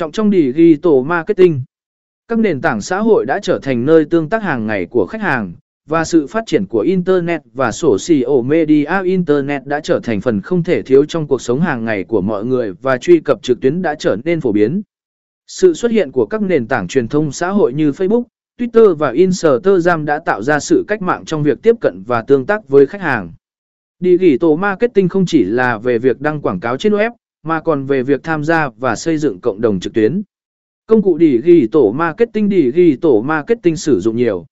Trọng trong đi ghi tổ marketing. Các nền tảng xã hội đã trở thành nơi tương tác hàng ngày của khách hàng, và sự phát triển của Internet và sổ xì ổ media Internet đã trở thành phần không thể thiếu trong cuộc sống hàng ngày của mọi người và truy cập trực tuyến đã trở nên phổ biến. Sự xuất hiện của các nền tảng truyền thông xã hội như Facebook, Twitter và Instagram đã tạo ra sự cách mạng trong việc tiếp cận và tương tác với khách hàng. Digital tổ marketing không chỉ là về việc đăng quảng cáo trên web, mà còn về việc tham gia và xây dựng cộng đồng trực tuyến. Công cụ đỉ ghi tổ marketing, đỉ ghi tổ marketing sử dụng nhiều.